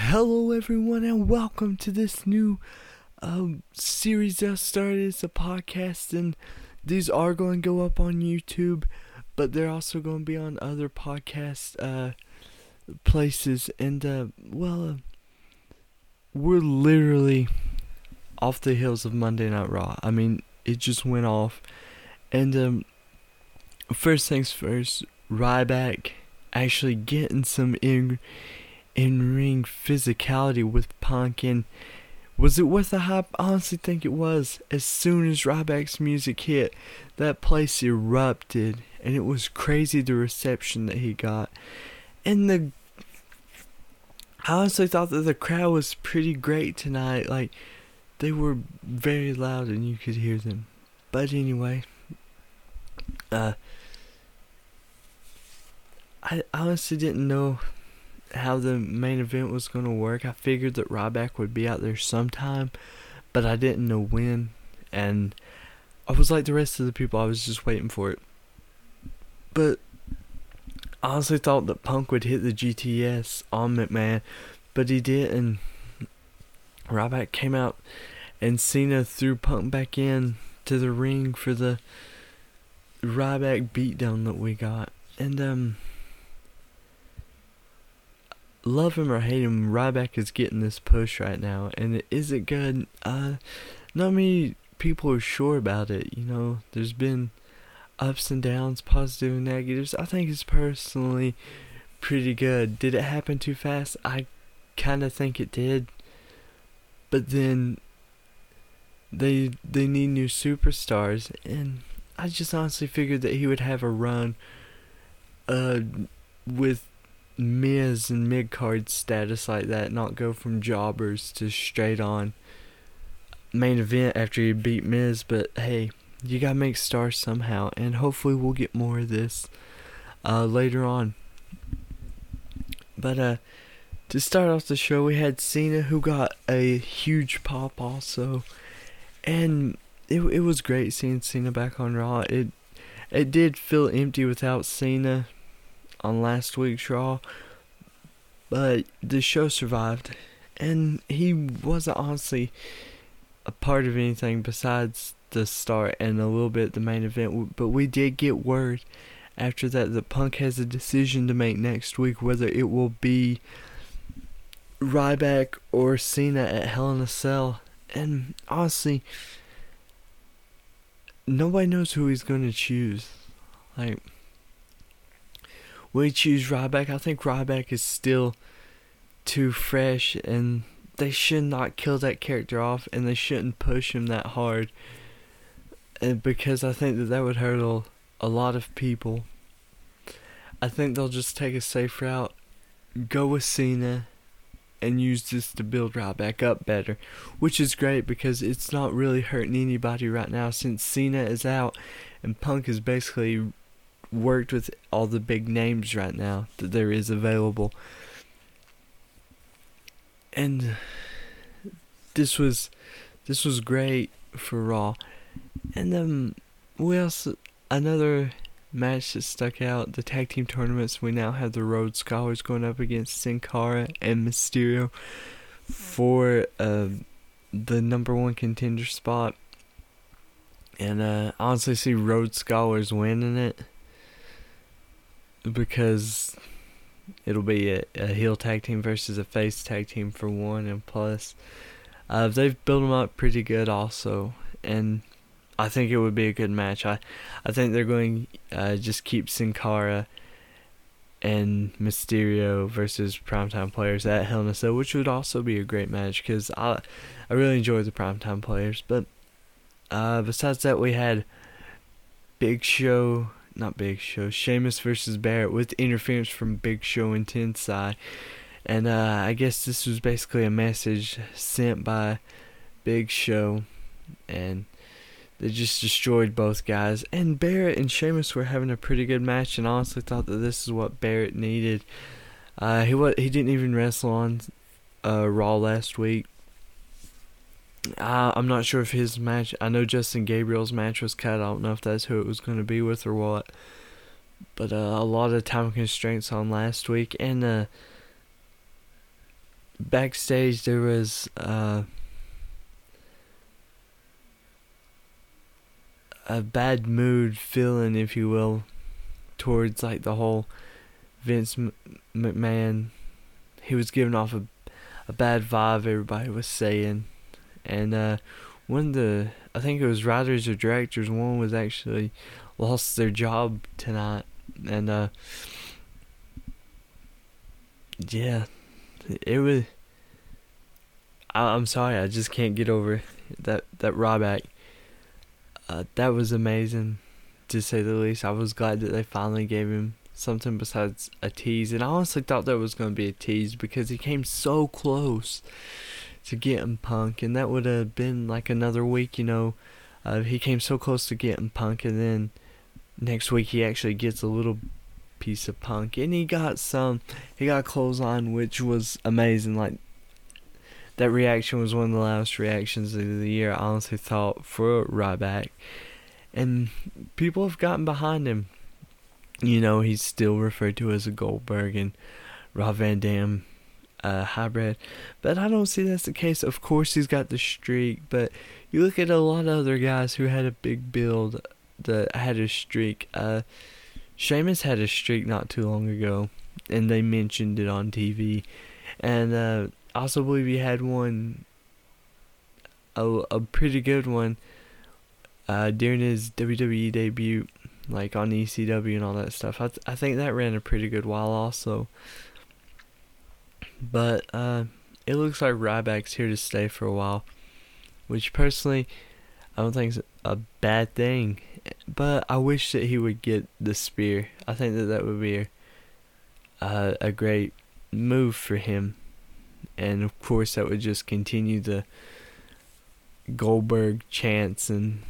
Hello, everyone, and welcome to this new um, series that started. It's a podcast, and these are going to go up on YouTube, but they're also going to be on other podcast uh, places. And, uh, well, uh, we're literally off the hills of Monday Night Raw. I mean, it just went off. And, um, first things first, Ryback actually getting some in in ring physicality with Punk and was it worth the hype? I honestly think it was. As soon as Ryback's music hit, that place erupted and it was crazy the reception that he got. And the I honestly thought that the crowd was pretty great tonight. Like they were very loud and you could hear them. But anyway, uh I honestly didn't know how the main event was going to work. I figured that Ryback would be out there sometime, but I didn't know when. And I was like the rest of the people, I was just waiting for it. But I honestly thought that Punk would hit the GTS on McMahon, but he didn't. Ryback came out and Cena threw Punk back in to the ring for the Ryback beatdown that we got. And um love him or hate him, Ryback is getting this push right now, and is it good? Uh, not many people are sure about it. You know, there's been ups and downs, positive and negatives. I think it's personally pretty good. Did it happen too fast? I kind of think it did, but then they they need new superstars, and I just honestly figured that he would have a run, uh, with Miz and mid card status like that, not go from jobbers to straight on main event after you beat Miz. But hey, you gotta make stars somehow, and hopefully we'll get more of this uh, later on. But uh, to start off the show, we had Cena who got a huge pop also, and it it was great seeing Cena back on Raw. It it did feel empty without Cena on last week's Raw, but the show survived, and he wasn't honestly a part of anything besides the start and a little bit the main event. But we did get word after that the Punk has a decision to make next week whether it will be Ryback or Cena at Hell in a Cell. And honestly, nobody knows who he's going to choose. Like, we choose Ryback. I think Ryback is still too fresh, and they should not kill that character off, and they shouldn't push him that hard. And because I think that that would hurt a, a lot of people. I think they'll just take a safe route, go with Cena, and use this to build Ryback up better, which is great because it's not really hurting anybody right now since Cena is out and Punk is basically worked with all the big names right now that there is available. And this was this was great for Raw. And um we also another match that stuck out, the tag team tournaments, we now have the Rhodes Scholars going up against Sin Cara and Mysterio for uh, the number one contender spot. And uh, honestly see Rhodes Scholars winning it because it'll be a, a heel tag team versus a face tag team for one, and plus, uh, they've built them up pretty good also, and I think it would be a good match. I, I think they're going uh, just keep Sin Cara and Mysterio versus primetime players at Hell in a Cell, which would also be a great match because I, I really enjoy the primetime players. But uh, besides that, we had Big Show not Big Show, Sheamus versus Barrett with interference from Big Show and Tensai. And uh, I guess this was basically a message sent by Big Show, and they just destroyed both guys. And Barrett and Sheamus were having a pretty good match, and honestly thought that this is what Barrett needed. Uh, he what he didn't even wrestle on uh, Raw last week, uh, I'm not sure if his match. I know Justin Gabriel's match was cut. I don't know if that's who it was going to be with or what. But uh, a lot of time constraints on last week, and uh, backstage there was uh, a bad mood feeling, if you will, towards like the whole Vince McMahon. He was giving off a a bad vibe. Everybody was saying, and uh, one of the I think it was writers or directors. One was actually lost their job tonight, and uh, yeah, it was. I, I'm sorry, I just can't get over that that Ryback. Uh, that was amazing, to say the least. I was glad that they finally gave him something besides a tease, and I honestly thought that was going to be a tease because he came so close to getting Punk, and that would have been like another week, you know. Uh, he came so close to getting Punk, and then next week he actually gets a little piece of Punk, and he got some. He got a clothesline, which was amazing. Like that reaction was one of the loudest reactions of the year. I honestly thought for Ryback, and people have gotten behind him. You know, he's still referred to as a Goldberg and Rob Van Dam uh, hybrid, but I don't see that's the case. Of course, he's got the streak, but you look at a lot of other guys who had a big build that had a streak. Uh, Sheamus had a streak not too long ago, and they mentioned it on TV. And uh, I also believe he had one, a, a pretty good one, uh, during his WWE debut, like on ECW and all that stuff. I, th- I think that ran a pretty good while also. But uh, it looks like Ryback's here to stay for a while, which personally I don't think is a bad thing but I wish that he would get the spear. I think that that would be a, uh, a great move for him, and of course that would just continue the Goldberg chants and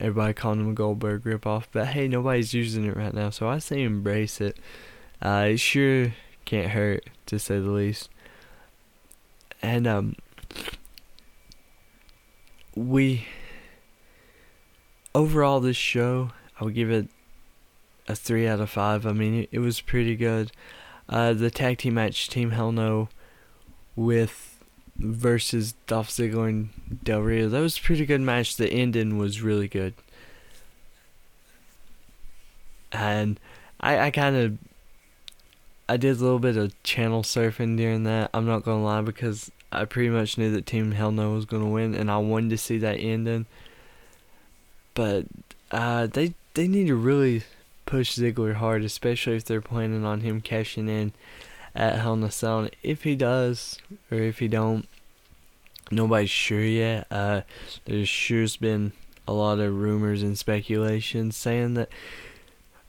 everybody calling him a Goldberg ripoff. But hey, nobody's using it right now, so I say embrace it. Uh, it sure can't hurt to say the least. And um, we overall, this show, I would give it a 3 out of 5. I mean, it, it was pretty good. Uh, the tag team match, Team Hell No, with versus Dolph Ziggler and Del Rio, that was a pretty good match. The ending was really good. And I, I kind of I did a little bit of channel surfing during that. I'm not gonna lie because I pretty much knew that Team Hell No was gonna win, and I wanted to see that ending but uh, they they need to really push Ziggler hard, especially if they're planning on him cashing in at Hell in a Cell. if he does, or if he don't, nobody's sure yet. Uh, there's sure's been a lot of rumors and speculation saying that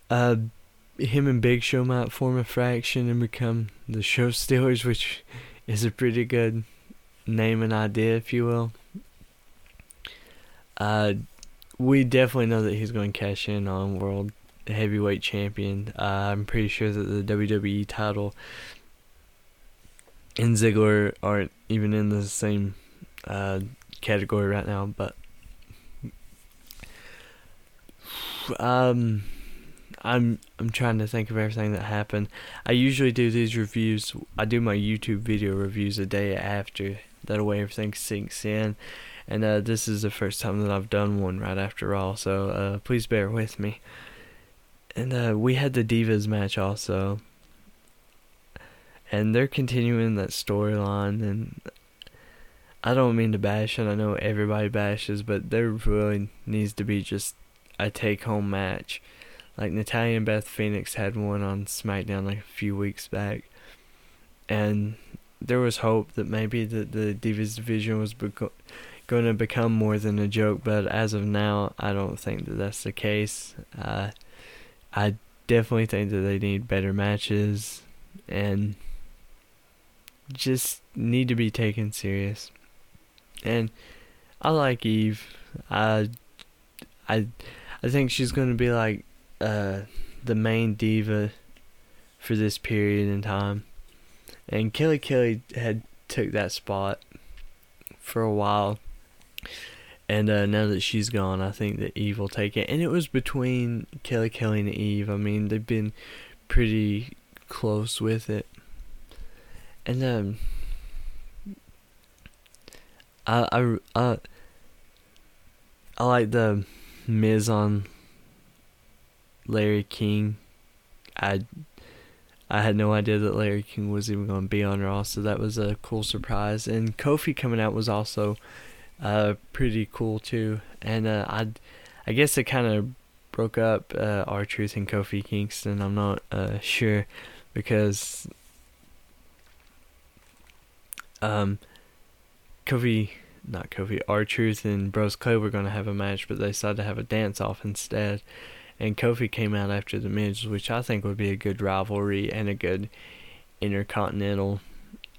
uh, him and Big Show might form a fraction and become the Show Stealers, which is a pretty good name and idea, if you will. Uh, we definitely know that he's going to cash in on world heavyweight champion. Uh, I'm pretty sure that the WWE title and Ziggler aren't even in the same uh, category right now, but um, I'm I'm trying to think of everything that happened. I usually do these reviews. I do my YouTube video reviews a day after. That way everything sinks in and uh, this is the first time that I've done one right after all, so uh, please bear with me. And uh, we had the Divas match also, and they're continuing that storyline. And I don't mean to bash, and I know everybody bashes, but there really needs to be just a take-home match. Like Natalya and Beth Phoenix had one on SmackDown like a few weeks back, and there was hope that maybe the the Divas division was beco- going to become more than a joke, but as of now, I don't think that that's the case. Uh, I definitely think that they need better matches and just need to be taken serious. And I like Eve. I I I think she's going to be like uh, the main diva for this period in time. And Kelly Kelly had took that spot for a while and uh, now that she's gone, I think that Eve will take it. And it was between Kelly Kelly and Eve. I mean, they've been pretty close with it. And um, I I I, I like the Miz on Larry King. I I had no idea that Larry King was even going to be on Raw, so that was a cool surprise. And Kofi coming out was also uh, pretty cool too. And uh, I I guess it kind of broke up uh, R-Truth and Kofi Kingston. I'm not uh, sure because um, Kofi, not Kofi, R-Truth and Brodus Clay were going to have a match, but they decided to have a dance off instead. And Kofi came out after the Miz, which I think would be a good rivalry and a good intercontinental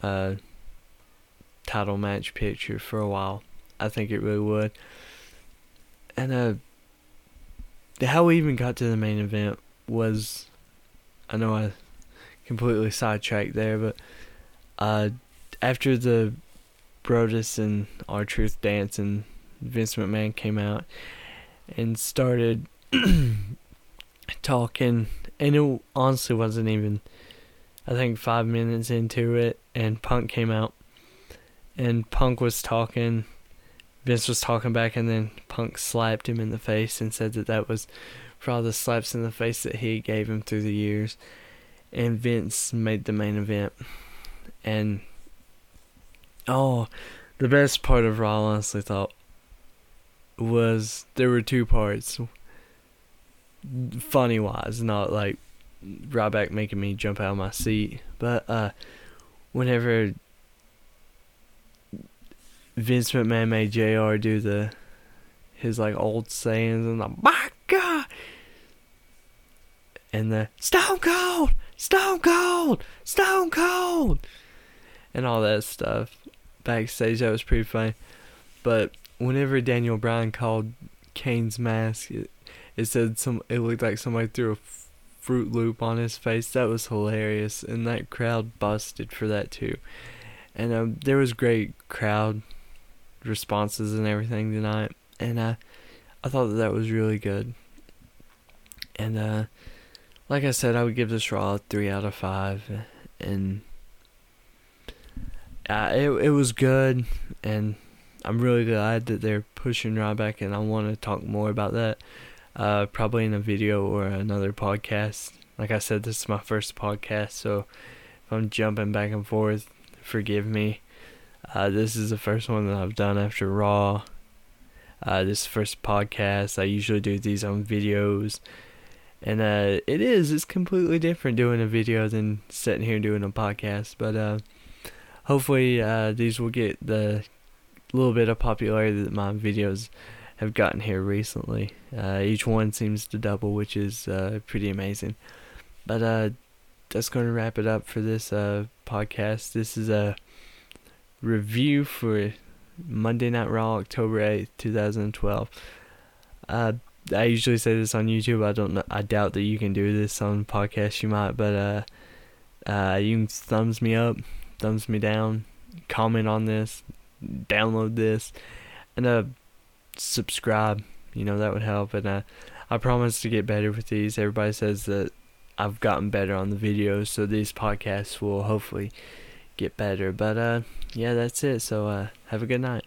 uh, title match picture for a while. I think it really would. And uh, how we even got to the main event was, I know I completely sidetracked there, but uh, after the Brodus and R-Truth dance and Vince McMahon came out and started talking, and it honestly wasn't even, I think, five minutes into it, and Punk came out, and Punk was talking. Vince was talking back, and then Punk slapped him in the face and said that that was for all the slaps in the face that he gave him through the years. And Vince made the main event. And Oh, the best part of Raw, I honestly thought, was there were two parts. Funny wise, not like Ryback making me jump out of my seat, but uh, whenever Vince McMahon made JR do the his like old sayings and the my God and the Stone Cold, Stone Cold, Stone Cold, and all that stuff backstage. That was pretty funny. But whenever Daniel Bryan called Kane's mask, it, it said some. It looked like somebody threw a Fruit Loop on his face. That was hilarious, and that crowd busted for that too. And um, there was great crowd responses and everything tonight, and uh, I thought that that was really good. And uh, like I said, I would give this Raw a three out of five, and uh, it it was good, and I'm really glad that they're pushing Ryback, and I want to talk more about that. Uh, probably in a video or another podcast. Like I said, this is my first podcast, so if I'm jumping back and forth, forgive me. Uh, this is the first one that I've done after Raw. Uh, this first podcast. I usually do these on videos, and uh, it is. It's completely different doing a video than sitting here doing a podcast. But uh, hopefully uh, these will get the little bit of popularity that my videos have gotten here recently. Uh, each one seems to double, which is uh, pretty amazing. But uh, that's going to wrap it up for this uh, podcast. This is a review for Monday Night Raw, October eighth, two thousand twelve. Uh, I usually say this on YouTube. I don't know. I doubt that you can do this on podcast. You might, but uh, you can thumbs me up thumbs me down, comment on this, download this, and uh, subscribe. You know that would help. And uh, I promise to get better with these. Everybody says that I've gotten better on the videos, so these podcasts will hopefully get better. But uh, yeah, that's it. So uh, have a good night.